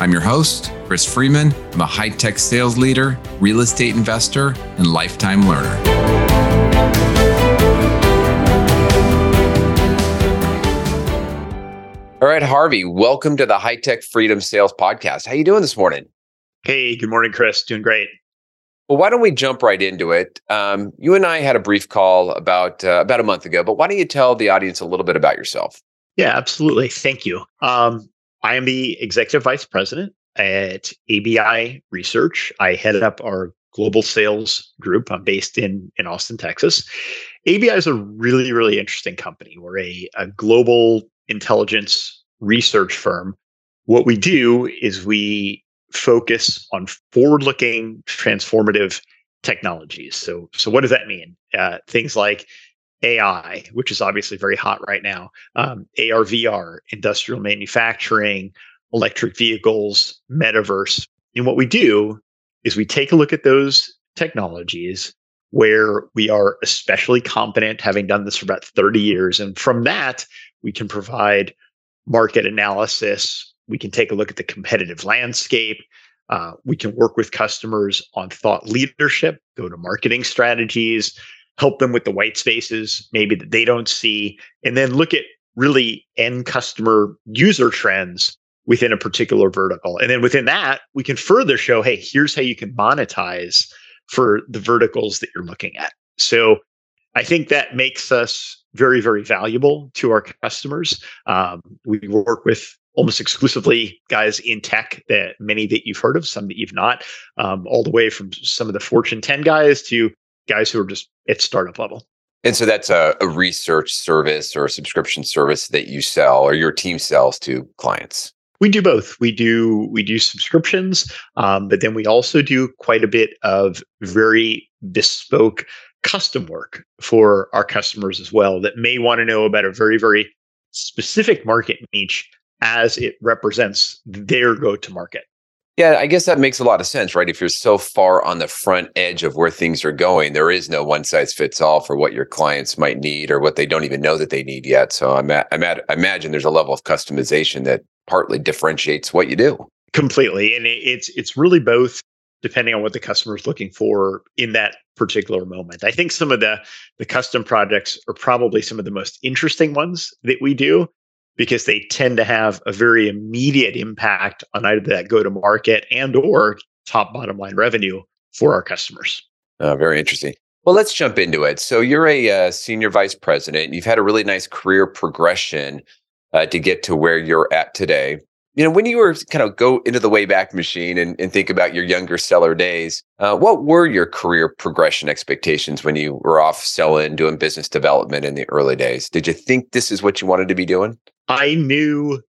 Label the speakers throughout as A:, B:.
A: I'm your host, Chris Freeman. I'm a high tech sales leader, real estate investor, and lifetime learner. All right, Harvey, welcome to the High Tech Freedom Sales Podcast. How you doing this morning?
B: Hey, good morning, Chris. Doing great.
A: Well, why don't we jump right into it? Um, you and I had a brief call about uh, about a month ago, but why don't you tell the audience a little bit about yourself?
B: Yeah, absolutely. Thank you. Um, I am the executive vice president at ABI Research. I headed up our global sales group. I'm based in in Austin, Texas. ABI is a really really interesting company. We're a, a global intelligence research firm. What we do is we focus on forward-looking, transformative technologies. So, so what does that mean? Uh, things like AI, which is obviously very hot right now, um, AR, VR, industrial manufacturing, electric vehicles, metaverse. And what we do is we take a look at those technologies where we are especially competent, having done this for about 30 years. And from that, we can provide market analysis. We can take a look at the competitive landscape. Uh, we can work with customers on thought leadership, go to marketing strategies, help them with the white spaces maybe that they don't see, and then look at really end customer user trends within a particular vertical. And then within that, we can further show, hey, here's how you can monetize for the verticals that you're looking at. So I think that makes us very, very valuable to our customers. Um, we work with almost exclusively guys in tech that many that you've heard of, some that you've not, um, all the way from some of the Fortune 10 guys to guys who are just at startup level.
A: And so that's a, a, research service or a subscription service that you sell or your team sells to clients.
B: We do both. We do we do subscriptions, um, but then we also do quite a bit of very bespoke custom work for our customers as well that may want to know about a very very specific market niche as it represents their go to market.
A: Yeah, I guess that makes a lot of sense, right? If you're so far on the front edge of where things are going, there is no one size fits all for what your clients might need or what they don't even know that they need yet. So I'm at, I'm at, I imagine there's a level of customization that partly differentiates what you do.
B: Completely, and it's it's really both depending on what the customer is looking for in that particular moment. I think some of the the custom projects are probably some of the most interesting ones that we do because they tend to have a very immediate impact on either that go to market and or top bottom line revenue for our customers.
A: Uh, very interesting. Well, let's jump into it. So you're a uh, senior vice president. You've had a really nice career progression uh, to get to where you're at today. You know, when you were kind of go into the Wayback Machine and, and think about your younger seller days, uh, what were your career progression expectations when you were off selling, doing business development in the early days? Did you think this is what you wanted to be doing?
B: I knew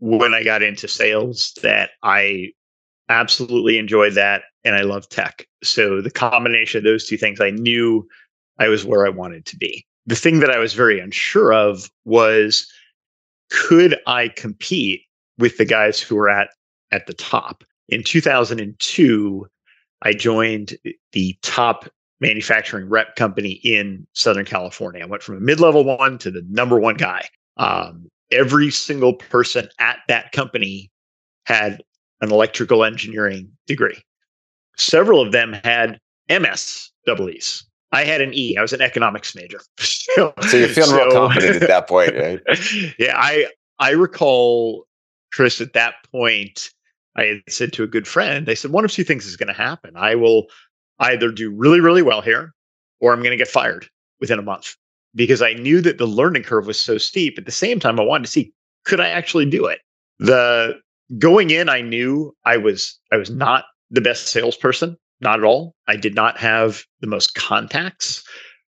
B: when I got into sales that I absolutely enjoyed that and I love tech. So the combination of those two things, I knew I was where I wanted to be. The thing that I was very unsure of was could I compete with the guys who were at at the top? In 2002, I joined the top manufacturing rep company in Southern California. I went from a mid-level one to the number one guy. Um, every single person at that company had an electrical engineering degree. Several of them had MS EEs. I had an E. I was an economics major.
A: so, so you're feeling so, real confident at that point, right?
B: yeah, I I recall Chris at that point. I had said to a good friend, I said, one of two things is going to happen. I will either do really, really well here, or I'm going to get fired within a month because I knew that the learning curve was so steep. At the same time, I wanted to see could I actually do it. The going in, I knew I was I was not the best salesperson, not at all. I did not have the most contacts.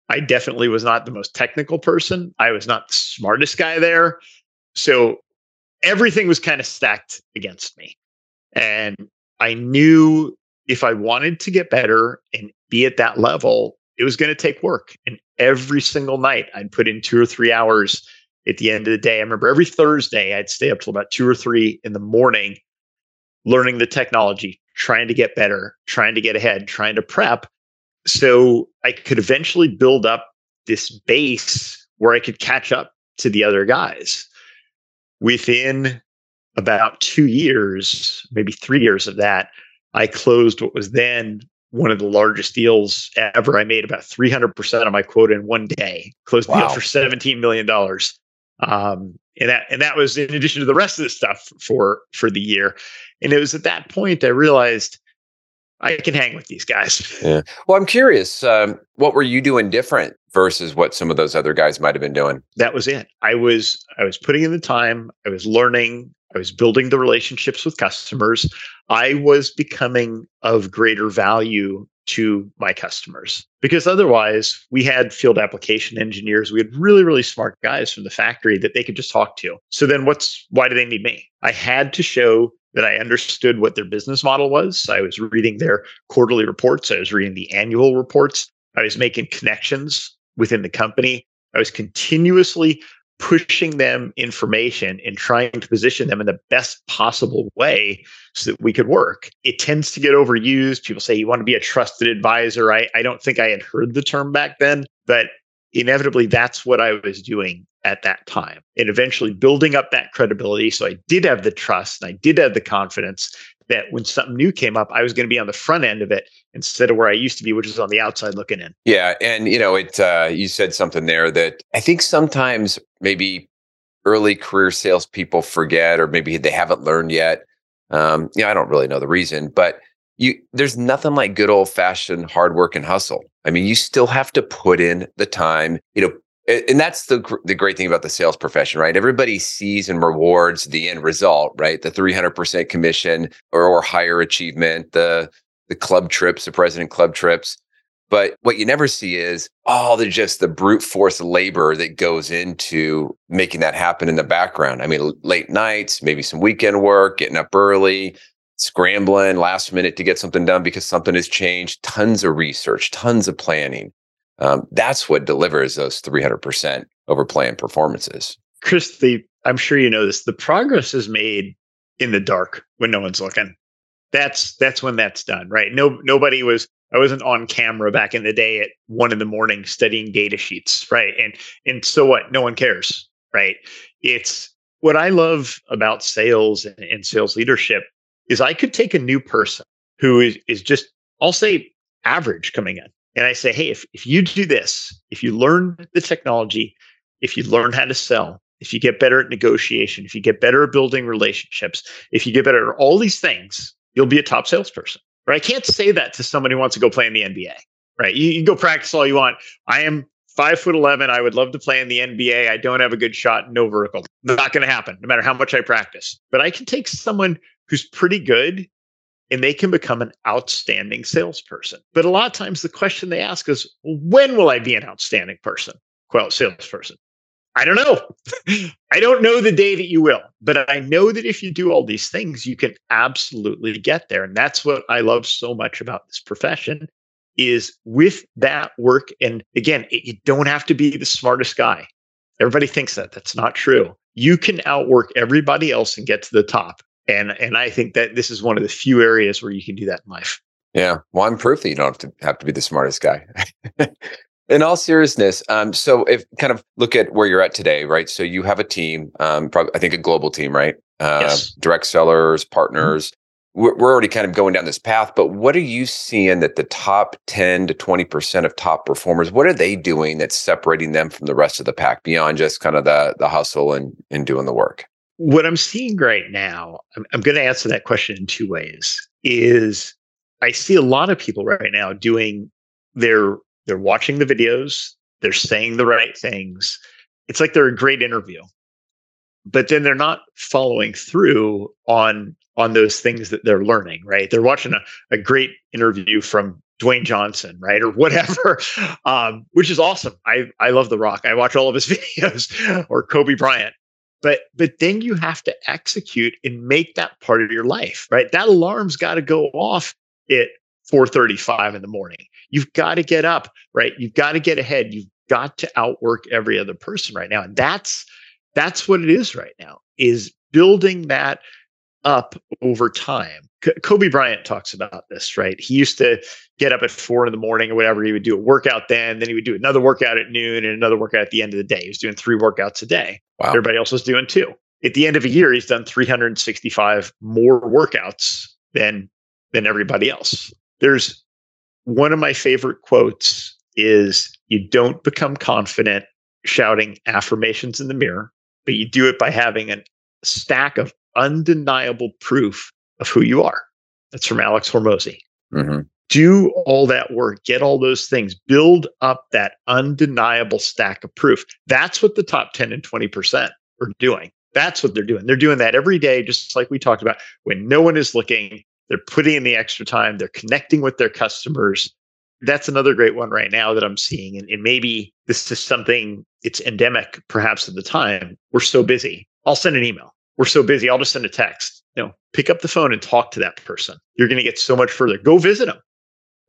B: I definitely was not the most technical person. I was not the smartest guy there. So everything was kind of stacked against me. And I knew if I wanted to get better and be at that level, it was going to take work. And every single night, I'd put in two or three hours at the end of the day. I remember every Thursday, I'd stay up till about two or three in the morning, learning the technology, trying to get better, trying to get ahead, trying to prep. So I could eventually build up this base where I could catch up to the other guys. Within about two years, maybe three years of that, I closed what was then one of the largest deals ever. I made about 300% of my quota in one day, closed wow. deal for $17 million. Um, and that and that was in addition to the rest of the stuff for for the year. And it was at that point I realized I can hang with these guys.
A: Yeah. Well, I'm curious. Um, what were you doing different versus what some of those other guys might have been doing?
B: That was it. I was I was putting in the time. I was learning. I was building the relationships with customers. I was becoming of greater value to my customers because otherwise we had field application engineers. We had really really smart guys from the factory that they could just talk to. So then what's why do they need me? I had to show that i understood what their business model was. I was reading their quarterly reports. I was reading the annual reports. I was making connections within the company. I was continuously pushing them information and trying to position them in the best possible way so that we could work. It tends to get overused. People say you want to be a trusted advisor. I, I don't think I had heard the term back then, but inevitably that's what I was doing at that time and eventually building up that credibility. So I did have the trust and I did have the confidence that when something new came up, I was going to be on the front end of it instead of where I used to be, which is on the outside looking in.
A: Yeah, and you know, it. Uh, you said something there that I think sometimes maybe early career salespeople forget, or maybe they haven't learned yet. Um, yeah, I don't really know the reason, but you there's nothing like good old fashioned hard work and hustle. I mean, you still have to put in the time. You know, and that's the the great thing about the sales profession, right? Everybody sees and rewards the end result, right? The 300% commission or, or higher achievement, the the club trips, the president club trips. But what you never see is all the just the brute force labor that goes into making that happen in the background. I mean, late nights, maybe some weekend work, getting up early, scrambling last minute to get something done because something has changed, tons of research, tons of planning um, that's what delivers those 300% over plan performances.
B: Chris, the, I'm sure you know this. The progress is made in the dark when no one's looking. That's that's when that's done, right? No, nobody was. I wasn't on camera back in the day at one in the morning studying data sheets, right? And and so what? No one cares, right? It's what I love about sales and, and sales leadership is I could take a new person who is is just I'll say average coming in, and I say, hey, if, if you do this, if you learn the technology, if you learn how to sell, if you get better at negotiation, if you get better at building relationships, if you get better at all these things, you'll be a top salesperson. Right? I can't say that to somebody who wants to go play in the NBA. Right? You, you go practice all you want. I am five foot eleven. I would love to play in the NBA. I don't have a good shot, no vertical. Not going to happen, no matter how much I practice. But I can take someone who's pretty good and they can become an outstanding salesperson. But a lot of times the question they ask is, when will I be an outstanding person? Quote, salesperson. I don't know. I don't know the day that you will, but I know that if you do all these things, you can absolutely get there. And that's what I love so much about this profession is with that work. And again, it, you don't have to be the smartest guy. Everybody thinks that. That's not true. You can outwork everybody else and get to the top and and I think that this is one of the few areas where you can do that in life.
A: Yeah, well, I'm proof that you don't have to have to be the smartest guy. in all seriousness, um, so if kind of look at where you're at today, right? So you have a team, um, probably I think a global team, right? Uh, yes. Direct sellers, mm-hmm. partners. Mm-hmm. We're, we're already kind of going down this path, but what are you seeing that the top 10 to 20% of top performers, what are they doing that's separating them from the rest of the pack beyond just kind of the the hustle and, and doing the work?
B: What I'm seeing right now, I'm, I'm going to answer that question in two ways. Is I see a lot of people right now doing they're they're watching the videos, they're saying the right things. It's like they're a great interview, but then they're not following through on on those things that they're learning. Right? They're watching a, a great interview from Dwayne Johnson, right, or whatever, um, which is awesome. I I love The Rock. I watch all of his videos, or Kobe Bryant But but then you have to execute and make that part of your life, right? That alarm's got to go off at 4:35 in the morning. You've got to get up, right? You've got to get ahead. You've got to outwork every other person right now. And that's that's what it is right now. Is building that up over time. Kobe Bryant talks about this, right? He used to get up at four in the morning or whatever. He would do a workout then, then he would do another workout at noon and another workout at the end of the day. He was doing three workouts a day. Wow. Everybody else was doing two. At the end of a year, he's done 365 more workouts than than everybody else. There's one of my favorite quotes is you don't become confident shouting affirmations in the mirror, but you do it by having a stack of undeniable proof of who you are. That's from Alex Hormozi. Mm-hmm. Do all that work, get all those things, build up that undeniable stack of proof. That's what the top 10 and 20% are doing. That's what they're doing. They're doing that every day, just like we talked about. When no one is looking, they're putting in the extra time, they're connecting with their customers. That's another great one right now that I'm seeing. And, and maybe this is something it's endemic perhaps at the time. We're so busy. I'll send an email we're so busy. I'll just send a text. You know, pick up the phone and talk to that person. You're going to get so much further. Go visit them,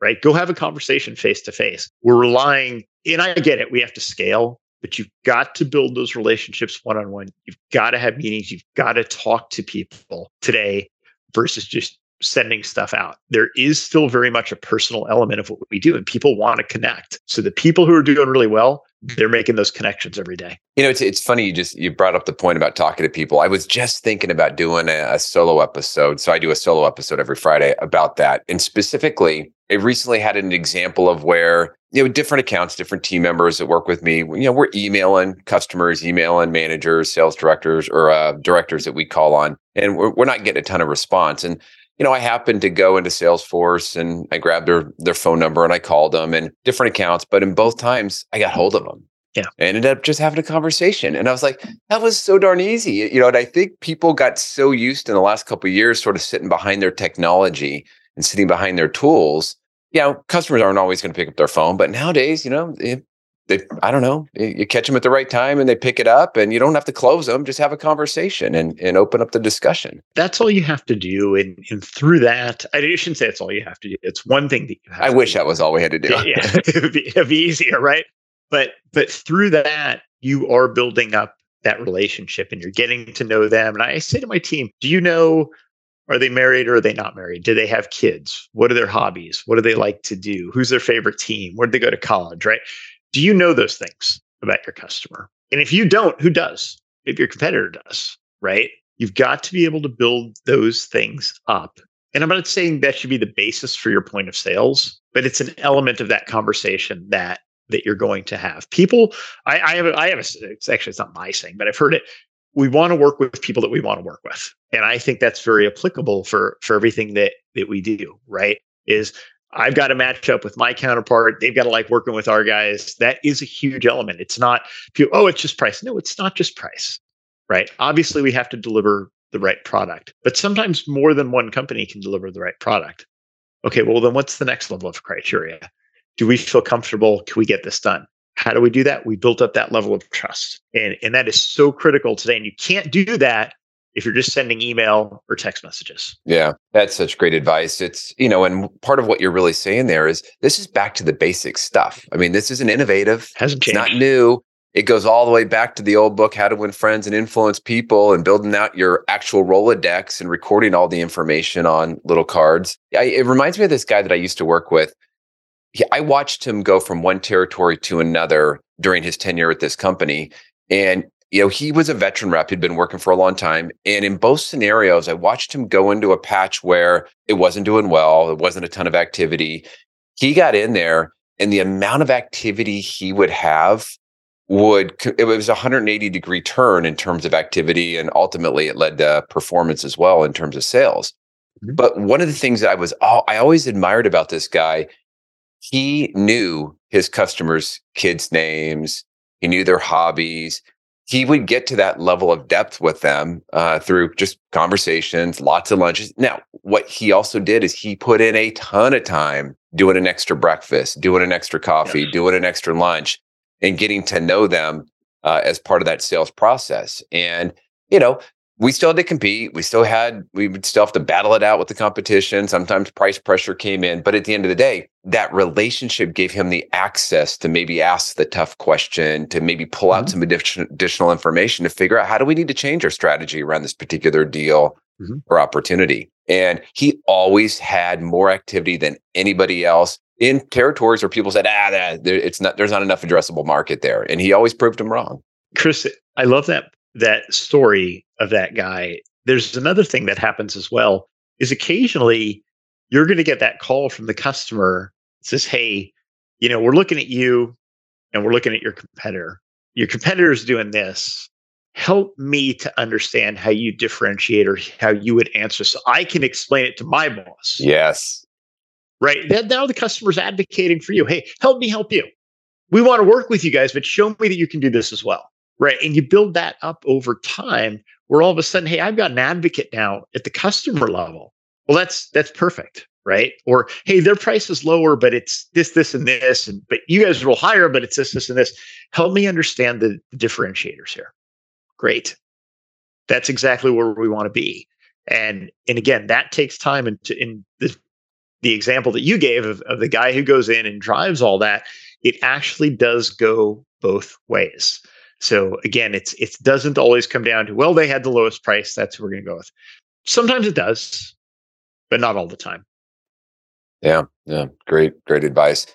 B: right? Go have a conversation face to face. We're relying, and I get it. We have to scale, but you've got to build those relationships one on one. You've got to have meetings. You've got to talk to people today versus just sending stuff out. There is still very much a personal element of what we do, and people want to connect. So the people who are doing really well, they're making those connections every day.
A: You know, it's it's funny you just you brought up the point about talking to people. I was just thinking about doing a, a solo episode. So I do a solo episode every Friday about that, and specifically, I recently had an example of where you know different accounts different team members that work with me you know we're emailing customers emailing managers sales directors or uh, directors that we call on and we're, we're not getting a ton of response and you know, I happened to go into Salesforce and I grabbed their their phone number and I called them and different accounts, but in both times I got hold of them.
B: Yeah.
A: I ended up just having a conversation. And I was like, that was so darn easy. You know, and I think people got so used in the last couple of years sort of sitting behind their technology and sitting behind their tools. Yeah, you know, customers aren't always going to pick up their phone, but nowadays, you know, they I don't know, you catch them at the right time and they pick it up and you don't have to close them, just have a conversation and, and open up the discussion.
B: That's all you have to do. And, and through that, I shouldn't say it's all you have to do. It's one thing that you have
A: I wish do. that was all we had to do.
B: Yeah, yeah. it'd, be, it'd be easier, right? But but through that, you are building up that relationship and you're getting to know them. And I say to my team, do you know are they married or are they not married? Do they have kids? What are their hobbies? What do they like to do? Who's their favorite team? Where did they go to college? Right? Do you know those things about your customer? And if you don't, who does? If your competitor does, right? You've got to be able to build those things up. And I'm not saying that should be the basis for your point of sales, but it's an element of that conversation that that you're going to have. People, I, I have, I have a, it's actually it's not my saying, but I've heard it. We want to work with people that we want to work with, and I think that's very applicable for for everything that that we do. Right? Is I've got to match up with my counterpart. They've got to like working with our guys. That is a huge element. It's not, oh, it's just price. No, it's not just price, right? Obviously, we have to deliver the right product, but sometimes more than one company can deliver the right product. Okay, well, then what's the next level of criteria? Do we feel comfortable? Can we get this done? How do we do that? We built up that level of trust. And, and that is so critical today. And you can't do that if you're just sending email or text messages.
A: Yeah, that's such great advice. It's, you know, and part of what you're really saying there is this is back to the basic stuff. I mean, this isn't innovative,
B: hasn't changed.
A: It's not new. It goes all the way back to the old book, How to Win Friends and Influence People, and building out your actual Rolodex and recording all the information on little cards. I, it reminds me of this guy that I used to work with. He, I watched him go from one territory to another during his tenure at this company. And you know, he was a veteran rep. He'd been working for a long time. And in both scenarios, I watched him go into a patch where it wasn't doing well. It wasn't a ton of activity. He got in there and the amount of activity he would have would, it was a 180 degree turn in terms of activity. And ultimately it led to performance as well in terms of sales. Mm-hmm. But one of the things that I was, I always admired about this guy, he knew his customers' kids' names. He knew their hobbies he would get to that level of depth with them uh, through just conversations, lots of lunches. Now, what he also did is he put in a ton of time doing an extra breakfast, doing an extra coffee, doing an extra lunch, and getting to know them uh, as part of that sales process. And, you know, we still had to compete. We still had, we would still have to battle it out with the competition. Sometimes price pressure came in. But at the end of the day, that relationship gave him the access to maybe ask the tough question, to maybe pull out mm-hmm. some addition, additional information to figure out how do we need to change our strategy around this particular deal mm-hmm. or opportunity. And he always had more activity than anybody else in territories where people said, ah, that, it's not, there's not enough addressable market there. And he always proved them wrong.
B: Chris, I love that that story of that guy. There's another thing that happens as well is occasionally you're going to get that call from the customer that says, Hey, you know, we're looking at you and we're looking at your competitor. Your competitor's doing this. Help me to understand how you differentiate or how you would answer so I can explain it to my boss.
A: Yes.
B: Right. Then now the customer's advocating for you. Hey, help me help you. We want to work with you guys, but show me that you can do this as well. Right. And you build that up over time where all of a sudden, hey, I've got an advocate now at the customer level. Well, that's that's perfect. Right. Or hey, their price is lower, but it's this, this, and this. And but you guys are a little higher, but it's this, this, and this. Help me understand the, the differentiators here. Great. That's exactly where we want to be. And and again, that takes time. And in the the example that you gave of, of the guy who goes in and drives all that, it actually does go both ways. So again, it's it doesn't always come down to well, they had the lowest price. That's what we're going to go with. Sometimes it does, but not all the time.
A: Yeah, yeah, great, great advice.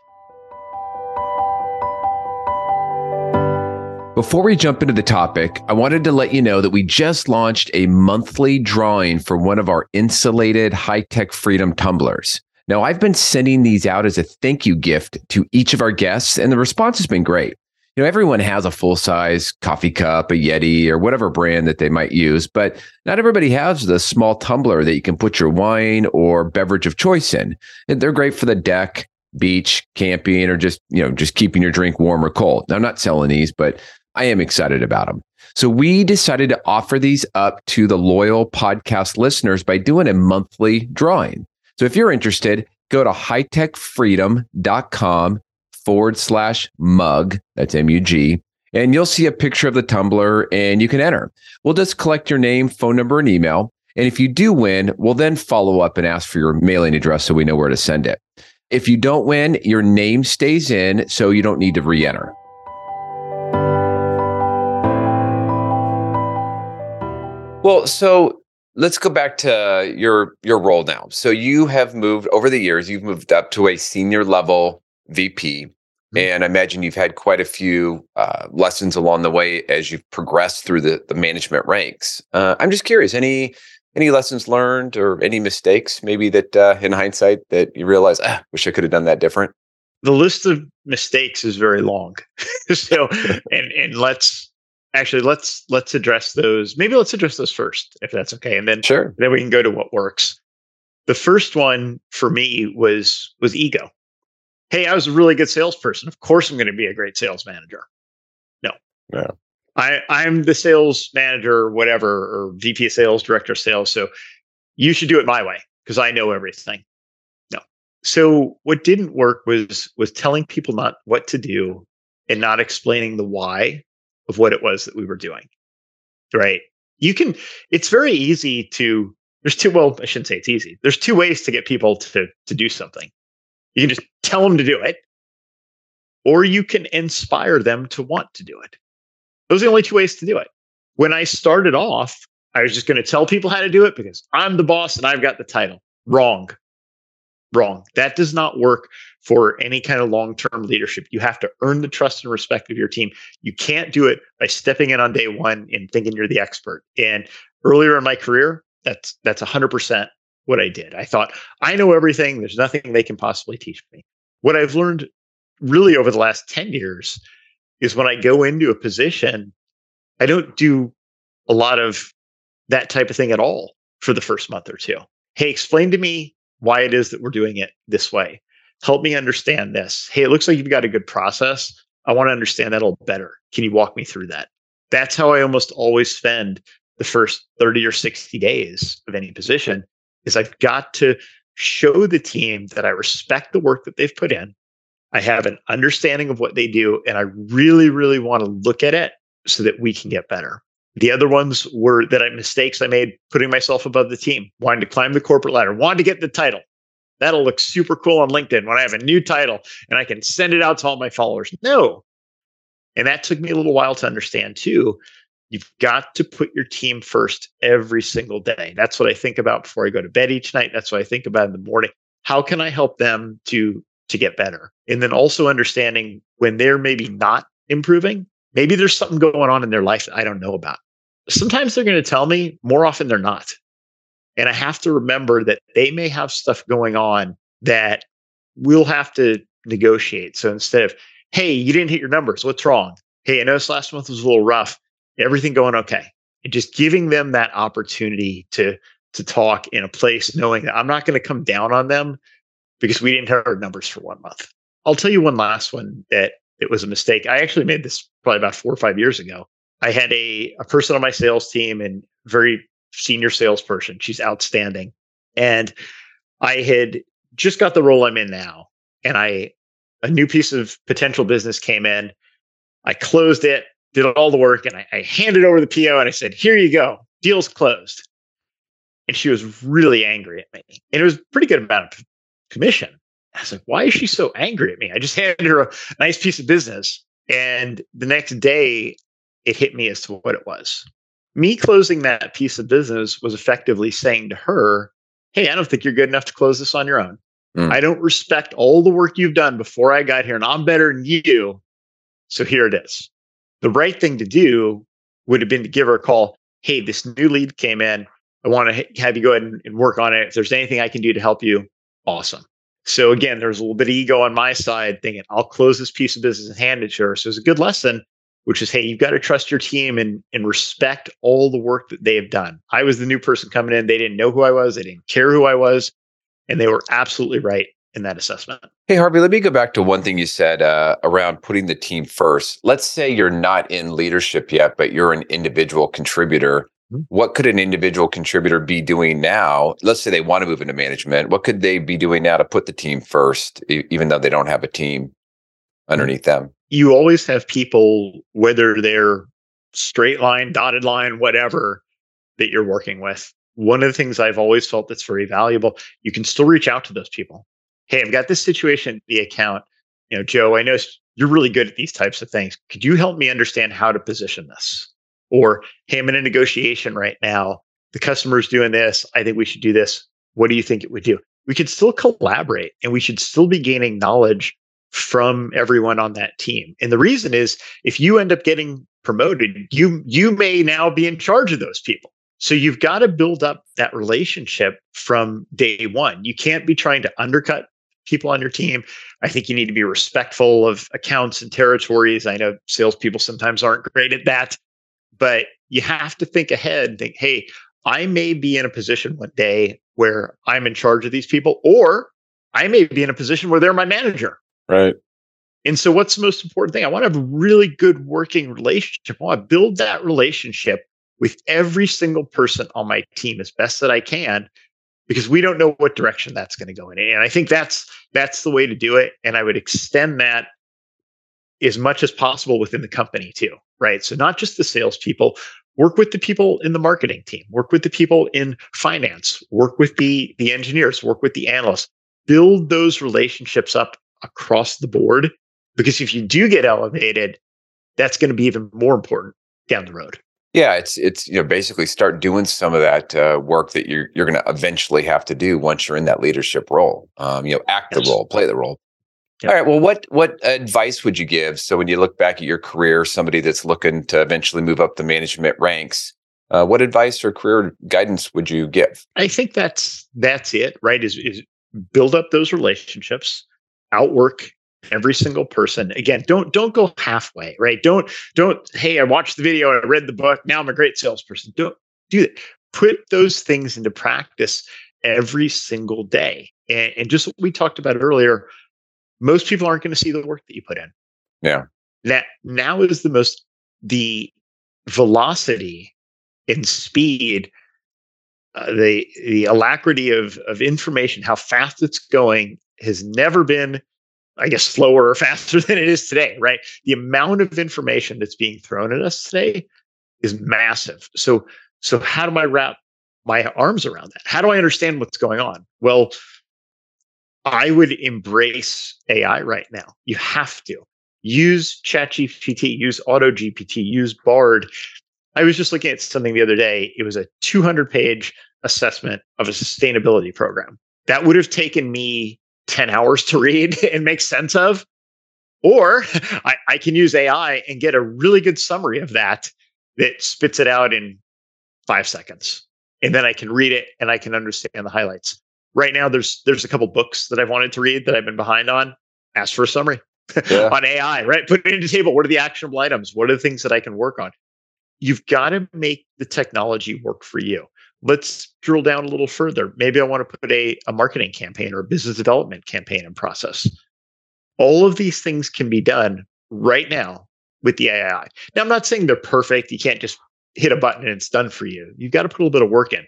C: Before we jump into the topic, I wanted to let you know that we just launched a monthly drawing for one of our insulated high tech freedom tumblers. Now, I've been sending these out as a thank you gift to each of our guests, and the response has been great you know, everyone has a full size coffee cup, a Yeti, or whatever brand that they might use, but not everybody has the small tumbler that you can put your wine or beverage of choice in. And they're great for the deck, beach, camping, or just, you know, just keeping your drink warm or cold. Now, I'm not selling these, but I am excited about them. So we decided to offer these up to the loyal podcast listeners by doing a monthly drawing. So if you're interested, go to hightechfreedom.com forward slash mug. That's M U G. And you'll see a picture of the tumbler and you can enter. We'll just collect your name, phone number, and email. And if you do win, we'll then follow up and ask for your mailing address so we know where to send it. If you don't win, your name stays in, so you don't need to re enter.
A: Well, so let's go back to your your role now. So you have moved over the years, you've moved up to a senior level VP. Mm-hmm. And I imagine you've had quite a few uh, lessons along the way as you've progressed through the, the management ranks. Uh, I'm just curious, any any lessons learned or any mistakes maybe that uh, in hindsight that you realize, ah, wish I could have done that different?
B: The list of mistakes is very long. so and and let's actually let's let's address those. Maybe let's address those first, if that's okay. And then
A: sure.
B: Then we can go to what works. The first one for me was was ego hey, I was a really good salesperson. Of course, I'm going to be a great sales manager. No.
A: Yeah.
B: I, I'm the sales manager, whatever, or VP of sales, director of sales. So you should do it my way because I know everything. No. So what didn't work was was telling people not what to do and not explaining the why of what it was that we were doing. Right. You can, it's very easy to, there's two, well, I shouldn't say it's easy. There's two ways to get people to to do something. You can just tell them to do it, or you can inspire them to want to do it. Those are the only two ways to do it. When I started off, I was just going to tell people how to do it because I'm the boss and I've got the title. Wrong. Wrong. That does not work for any kind of long term leadership. You have to earn the trust and respect of your team. You can't do it by stepping in on day one and thinking you're the expert. And earlier in my career, that's that's 100% what I did. I thought, I know everything. There's nothing they can possibly teach me. What I've learned really over the last 10 years is when I go into a position, I don't do a lot of that type of thing at all for the first month or two. Hey, explain to me why it is that we're doing it this way. Help me understand this. Hey, it looks like you've got a good process. I want to understand that a little better. Can you walk me through that? That's how I almost always spend the first 30 or 60 days of any position is I've got to show the team that I respect the work that they've put in. I have an understanding of what they do, and I really, really want to look at it so that we can get better. The other ones were that I mistakes I made putting myself above the team, wanting to climb the corporate ladder, wanting to get the title. That'll look super cool on LinkedIn when I have a new title and I can send it out to all my followers. No. And that took me a little while to understand too. You've got to put your team first every single day. That's what I think about before I go to bed each night. That's what I think about in the morning. How can I help them to to get better? And then also understanding when they're maybe not improving, maybe there's something going on in their life that I don't know about. Sometimes they're going to tell me, more often they're not. And I have to remember that they may have stuff going on that we'll have to negotiate. So instead of, hey, you didn't hit your numbers, what's wrong? Hey, I noticed last month was a little rough. Everything going okay. And just giving them that opportunity to to talk in a place knowing that I'm not going to come down on them because we didn't have our numbers for one month. I'll tell you one last one that it was a mistake. I actually made this probably about four or five years ago. I had a, a person on my sales team and very senior salesperson. She's outstanding. And I had just got the role I'm in now. And I, a new piece of potential business came in. I closed it, did all the work, and I, I handed over the PO and I said, Here you go, deal's closed. And she was really angry at me. And it was pretty good amount of commission. I was like, why is she so angry at me? I just handed her a nice piece of business. And the next day, it hit me as to what it was. Me closing that piece of business was effectively saying to her, Hey, I don't think you're good enough to close this on your own. Mm. I don't respect all the work you've done before I got here, and I'm better than you. So here it is. The right thing to do would have been to give her a call. Hey, this new lead came in. I want to have you go ahead and, and work on it. If there's anything I can do to help you, awesome. So again, there's a little bit of ego on my side thinking I'll close this piece of business and hand it to her. So it's a good lesson, which is, hey, you've got to trust your team and, and respect all the work that they have done. I was the new person coming in. They didn't know who I was. They didn't care who I was. And they were absolutely right in that assessment.
A: Hey, Harvey, let me go back to one thing you said uh, around putting the team first. Let's say you're not in leadership yet, but you're an individual contributor. Mm-hmm. What could an individual contributor be doing now? Let's say they want to move into management. What could they be doing now to put the team first, even though they don't have a team underneath them?
B: You always have people, whether they're straight line, dotted line, whatever, that you're working with. One of the things I've always felt that's very valuable, you can still reach out to those people. Hey, I've got this situation, the account. You know, Joe, I know you're really good at these types of things. Could you help me understand how to position this? Or, hey, I'm in a negotiation right now. The customer's doing this. I think we should do this. What do you think it would do? We could still collaborate and we should still be gaining knowledge from everyone on that team. And the reason is if you end up getting promoted, you you may now be in charge of those people. So you've got to build up that relationship from day one. You can't be trying to undercut people on your team. I think you need to be respectful of accounts and territories. I know salespeople sometimes aren't great at that but you have to think ahead and think, hey, I may be in a position one day where I'm in charge of these people, or I may be in a position where they're my manager.
A: Right.
B: And so, what's the most important thing? I want to have a really good working relationship. I want to build that relationship with every single person on my team as best that I can, because we don't know what direction that's going to go in. And I think that's that's the way to do it. And I would extend that as much as possible within the company too right? So not just the salespeople, work with the people in the marketing team, work with the people in finance, work with the the engineers, work with the analysts, build those relationships up across the board. Because if you do get elevated, that's going to be even more important down the road.
A: Yeah, it's it's you know basically start doing some of that uh, work that you're you're going to eventually have to do once you're in that leadership role. Um, you know, act yes. the role, play the role. Yep. All right. Well, what what advice would you give? So when you look back at your career, somebody that's looking to eventually move up the management ranks, uh, what advice or career guidance would you give?
B: I think that's that's it. Right? Is is build up those relationships, outwork every single person. Again, don't don't go halfway. Right? Don't don't. Hey, I watched the video. I read the book. Now I'm a great salesperson. Don't do that. Put those things into practice every single day. And, and just what we talked about earlier most people aren't going to see the work that you put in.
A: Yeah.
B: That now is the most the velocity and speed, uh, the the alacrity of of information, how fast it's going has never been I guess, slower or faster than it is today, right? The amount of information that's being thrown at us today is massive. So, so how do I wrap my arms around that? How do I understand what's going on? Well, I would embrace AI right now. You have to use ChatGPT, use AutoGPT, use Bard. I was just looking at something the other day. It was a 200 page assessment of a sustainability program. That would have taken me 10 hours to read and make sense of. Or I, I can use AI and get a really good summary of that that spits it out in five seconds. And then I can read it and I can understand the highlights. Right now, there's there's a couple books that I've wanted to read that I've been behind on. Ask for a summary yeah. on AI, right? Put it into the table. What are the actionable items? What are the things that I can work on? You've got to make the technology work for you let's drill down a little further. Maybe I want to put a, a marketing campaign or a business development campaign in process. All of these things can be done right now with the AI. Now, I'm not saying they're perfect. You can't just hit a button and it's done for you. You've got to put a little bit of work in.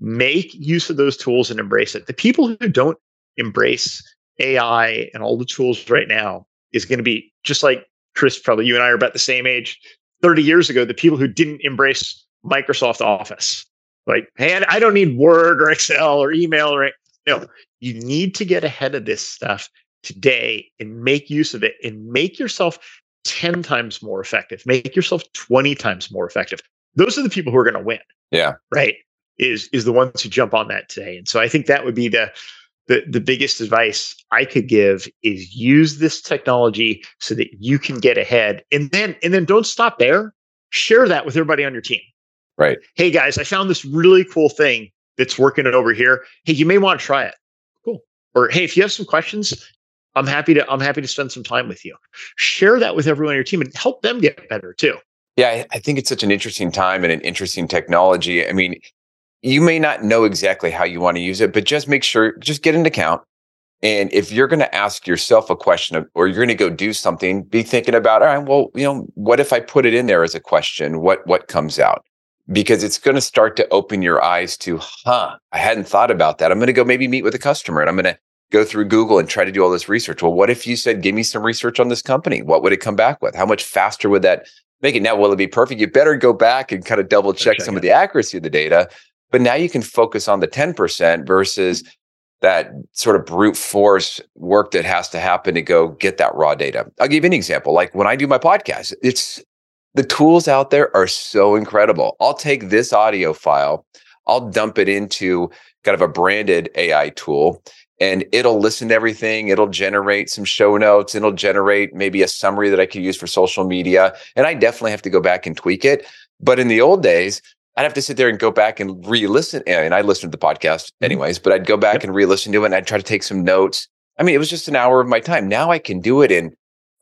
B: Make use of those tools and embrace it. The people who don't embrace AI and all the tools right now is going to be just like Chris, probably you and I are about the same age. 30 years ago, the people who didn't embrace Microsoft Office like, hey, I don't need Word or Excel or email or no. You need to get ahead of this stuff today and make use of it and make yourself 10 times more effective. Make yourself 20 times more effective. Those are the people who are going to win.
A: Yeah.
B: Right. Is is the ones who jump on that today. And so I think that would be the the, the biggest advice I could give is use this technology so that you can get ahead. And then and then don't stop there. Share that with everybody on your team.
A: Right.
B: Hey guys, I found this really cool thing that's working over here. Hey, you may want to try it. Cool. Or hey, if you have some questions, I'm happy to I'm happy to spend some time with you. Share that with everyone on your team and help them get better too.
A: Yeah, I think it's such an interesting time and an interesting technology. I mean, you may not know exactly how you want to use it, but just make sure, just get an account. And if you're going to ask yourself a question or you're going to go do something, be thinking about, all right, well, you know, what if I put it in there as a question? What what comes out? Because it's going to start to open your eyes to, huh, I hadn't thought about that. I'm going to go maybe meet with a customer and I'm going to go through Google and try to do all this research. Well, what if you said, give me some research on this company? What would it come back with? How much faster would that make it? Now, will it be perfect? You better go back and kind of double check, check some it. of the accuracy of the data. But now you can focus on the 10% versus mm-hmm. that sort of brute force work that has to happen to go get that raw data. I'll give you an example. Like when I do my podcast, it's the tools out there are so incredible. I'll take this audio file, I'll dump it into kind of a branded AI tool, and it'll listen to everything. It'll generate some show notes. It'll generate maybe a summary that I could use for social media. And I definitely have to go back and tweak it. But in the old days, I'd have to sit there and go back and re-listen. And I listened to the podcast mm-hmm. anyways, but I'd go back yep. and re-listen to it and I'd try to take some notes. I mean, it was just an hour of my time. Now I can do it in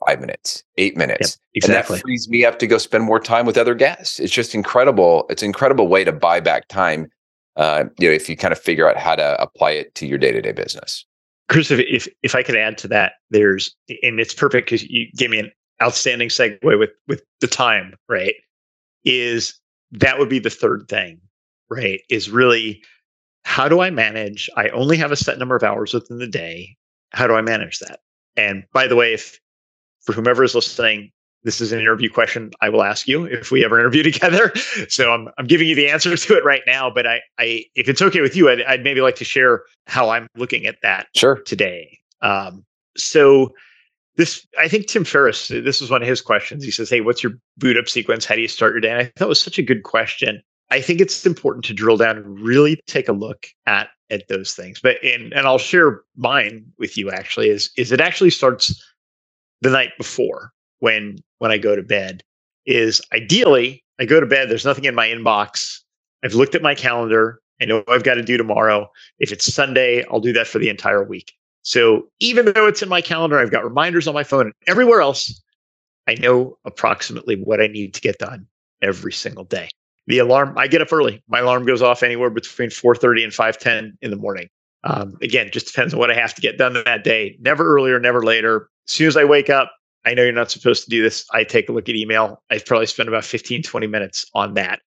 A: five minutes, eight minutes.
B: Yep, exactly.
A: And that frees me up to go spend more time with other guests. It's just incredible. It's an incredible way to buy back time. Uh, you know, if you kind of figure out how to apply it to your day to day business.
B: Chris, if, if if I could add to that, there's and it's perfect because you gave me an outstanding segue with with the time, right? Is that would be the third thing, right? Is really how do I manage? I only have a set number of hours within the day. How do I manage that? And by the way, if for whomever is listening, this is an interview question I will ask you if we ever interview together. So I'm I'm giving you the answer to it right now, but I I if it's okay with you, I'd, I'd maybe like to share how I'm looking at that
A: sure.
B: today. Um, so this I think Tim Ferriss, this was one of his questions. He says, Hey, what's your boot up sequence? How do you start your day? And I thought it was such a good question. I think it's important to drill down and really take a look at at those things. But and and I'll share mine with you actually is is it actually starts the night before when when I go to bed is ideally I go to bed there's nothing in my inbox. I've looked at my calendar. I know what I've got to do tomorrow. If it's Sunday I'll do that for the entire week. So even though it's in my calendar I've got reminders on my phone and everywhere else I know approximately what I need to get done every single day. The alarm I get up early. My alarm goes off anywhere between 4:30 and 5:10 in the morning um, again just depends on what I have to get done that day never earlier never later as soon as I wake up, I know you're not supposed to do this. I take a look at email. I probably spend about 15, 20 minutes on that.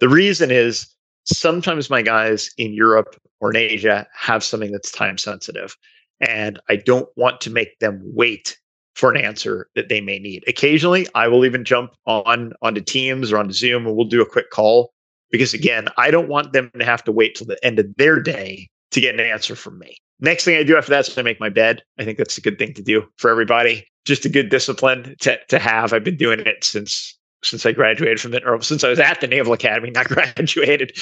B: The reason is sometimes my guys in Europe or in Asia have something that's time sensitive. and I don't want to make them wait for an answer that they may need. Occasionally, I will even jump on onto Teams or onto Zoom and we'll do a quick call because again, I don't want them to have to wait till the end of their day to get an answer from me. Next thing I do after that is I make my bed. I think that's a good thing to do for everybody. Just a good discipline to, to have. I've been doing it since since I graduated from it, or since I was at the Naval Academy, not graduated.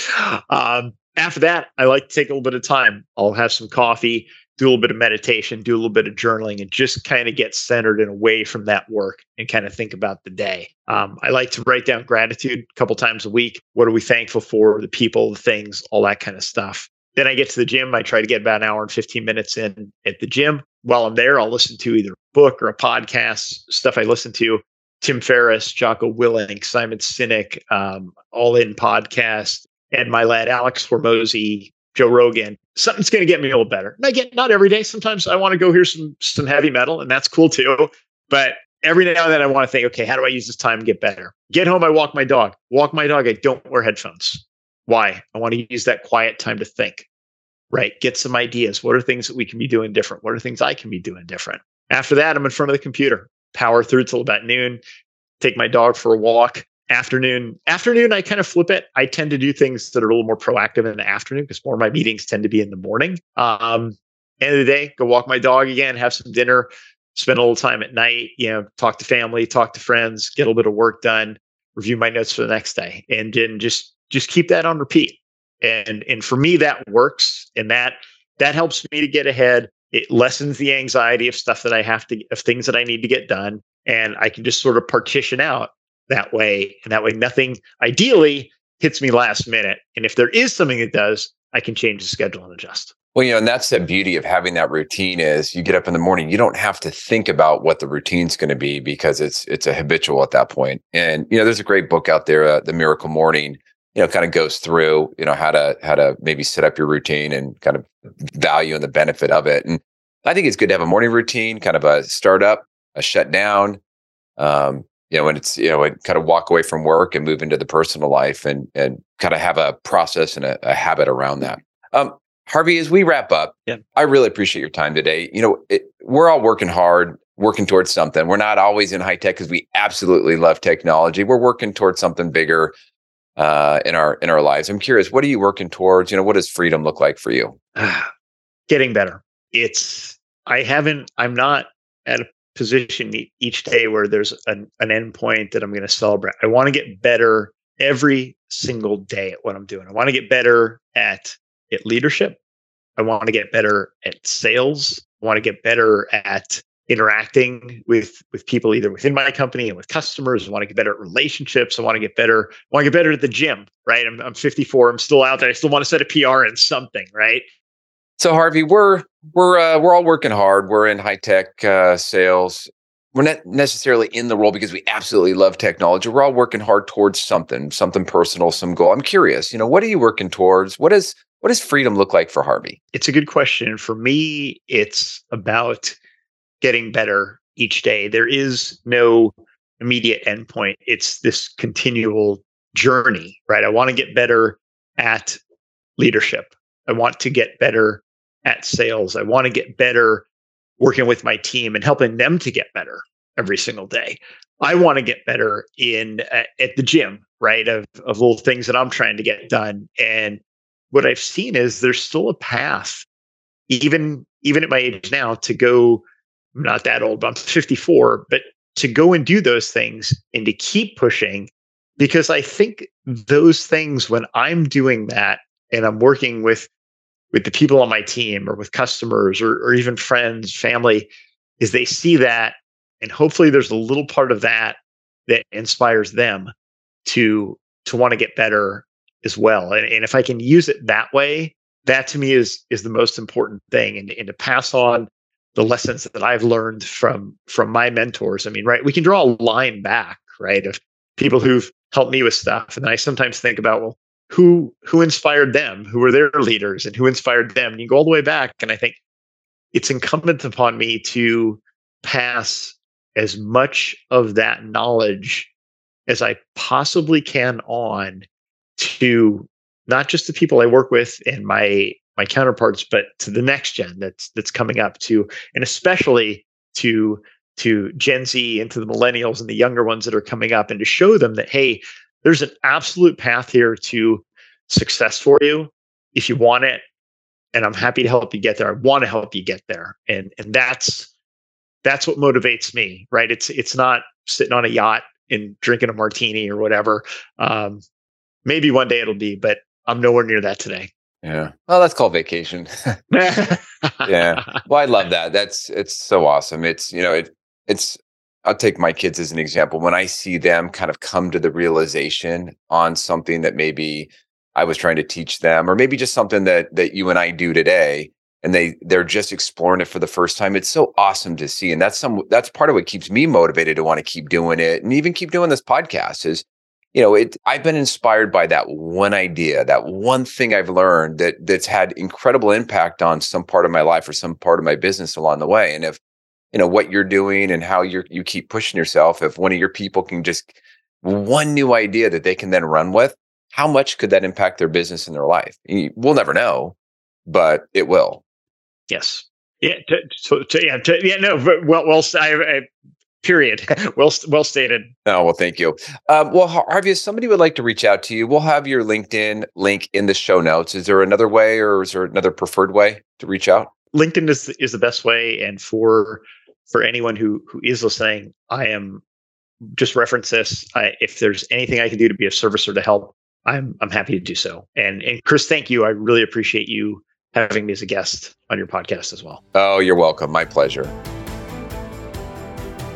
B: Um, after that, I like to take a little bit of time. I'll have some coffee, do a little bit of meditation, do a little bit of journaling, and just kind of get centered and away from that work and kind of think about the day. Um, I like to write down gratitude a couple times a week. What are we thankful for? The people, the things, all that kind of stuff. Then I get to the gym. I try to get about an hour and 15 minutes in at the gym. While I'm there, I'll listen to either a book or a podcast, stuff I listen to. Tim Ferriss, Jocko Willink, Simon Sinek, um, All In podcast, and my lad Alex Hormozi, Joe Rogan, something's going to get me a little better. And I get not every day. Sometimes I want to go hear some some heavy metal, and that's cool too. But every now and then I want to think, okay, how do I use this time to get better? Get home, I walk my dog. Walk my dog. I don't wear headphones. Why? I want to use that quiet time to think. Right? Get some ideas. What are things that we can be doing different? What are things I can be doing different? After that, I'm in front of the computer. Power through till about noon. Take my dog for a walk afternoon afternoon i kind of flip it i tend to do things that are a little more proactive in the afternoon because more of my meetings tend to be in the morning um end of the day go walk my dog again have some dinner spend a little time at night you know talk to family talk to friends get a little bit of work done review my notes for the next day and then just just keep that on repeat and and for me that works and that that helps me to get ahead it lessens the anxiety of stuff that i have to of things that i need to get done and i can just sort of partition out that way. And that way, nothing ideally hits me last minute. And if there is something that does, I can change the schedule and adjust.
A: Well, you know, and that's the beauty of having that routine is you get up in the morning, you don't have to think about what the routine's going to be because it's it's a habitual at that point. And you know, there's a great book out there, uh, The Miracle Morning, you know, kind of goes through, you know, how to how to maybe set up your routine and kind of value and the benefit of it. And I think it's good to have a morning routine, kind of a startup, a shutdown, um, you know, when it's, you know, and kind of walk away from work and move into the personal life and and kind of have a process and a, a habit around that. Um, Harvey, as we wrap up, yeah. I really appreciate your time today. You know, it, we're all working hard, working towards something. We're not always in high tech because we absolutely love technology. We're working towards something bigger uh, in our in our lives. I'm curious, what are you working towards? You know, what does freedom look like for you?
B: Getting better. It's I haven't. I'm not at a position each day where there's an, an endpoint that I'm going to celebrate. I want to get better every single day at what I'm doing. I want to get better at at leadership. I want to get better at sales. I want to get better at interacting with with people either within my company and with customers. I want to get better at relationships. I want to get better. I want to get better at the gym. Right. I'm, I'm 54. I'm still out there. I still want to set a PR in something. Right.
A: So Harvey, we're we're uh, we're all working hard. We're in high tech uh, sales. We're not necessarily in the role because we absolutely love technology. We're all working hard towards something, something personal, some goal. I'm curious, you know, what are you working towards? What is what does freedom look like for Harvey?
B: It's a good question. For me, it's about getting better each day. There is no immediate endpoint. It's this continual journey, right? I want to get better at leadership. I want to get better at sales. I want to get better working with my team and helping them to get better every single day. I want to get better in uh, at the gym, right? Of of little things that I'm trying to get done. And what I've seen is there's still a path, even even at my age now, to go. I'm not that old, but I'm 54. But to go and do those things and to keep pushing, because I think those things when I'm doing that and I'm working with with the people on my team or with customers or, or even friends, family, is they see that and hopefully there's a little part of that that inspires them to to want to get better as well. And, and if I can use it that way, that to me is is the most important thing and, and to pass on the lessons that I've learned from from my mentors. I mean, right, we can draw a line back, right, of people who've helped me with stuff. And I sometimes think about, well, who who inspired them who were their leaders and who inspired them and you go all the way back and i think it's incumbent upon me to pass as much of that knowledge as i possibly can on to not just the people i work with and my my counterparts, but to the next gen that's that's coming up to, and especially to to Gen Z and to the millennials and the younger ones that are coming up, and to show them that hey, there's an absolute path here to success for you if you want it, and I'm happy to help you get there. I want to help you get there, and and that's that's what motivates me, right? It's it's not sitting on a yacht and drinking a martini or whatever. Um, maybe one day it'll be, but I'm nowhere near that today.
A: Yeah. Well, that's called vacation. yeah. Well, I love that. That's it's so awesome. It's you know it it's I'll take my kids as an example. When I see them kind of come to the realization on something that maybe I was trying to teach them, or maybe just something that that you and I do today, and they they're just exploring it for the first time. It's so awesome to see, and that's some that's part of what keeps me motivated to want to keep doing it, and even keep doing this podcast. Is you know, it I've been inspired by that one idea, that one thing I've learned that that's had incredible impact on some part of my life or some part of my business along the way. And if you know what you're doing and how you you keep pushing yourself, if one of your people can just one new idea that they can then run with, how much could that impact their business and their life? We'll never know, but it will.
B: Yes. Yeah. To, to, to, yeah. yeah. No. Well. Well. I, I Period. well, well stated.
A: Oh well, thank you. Um, well, Harvey, if somebody would like to reach out to you, we'll have your LinkedIn link in the show notes. Is there another way, or is there another preferred way to reach out?
B: LinkedIn is is the best way, and for for anyone who who is listening, I am just reference this. I, if there's anything I can do to be a service or to help, I'm I'm happy to do so. And and Chris, thank you. I really appreciate you having me as a guest on your podcast as well.
A: Oh, you're welcome. My pleasure.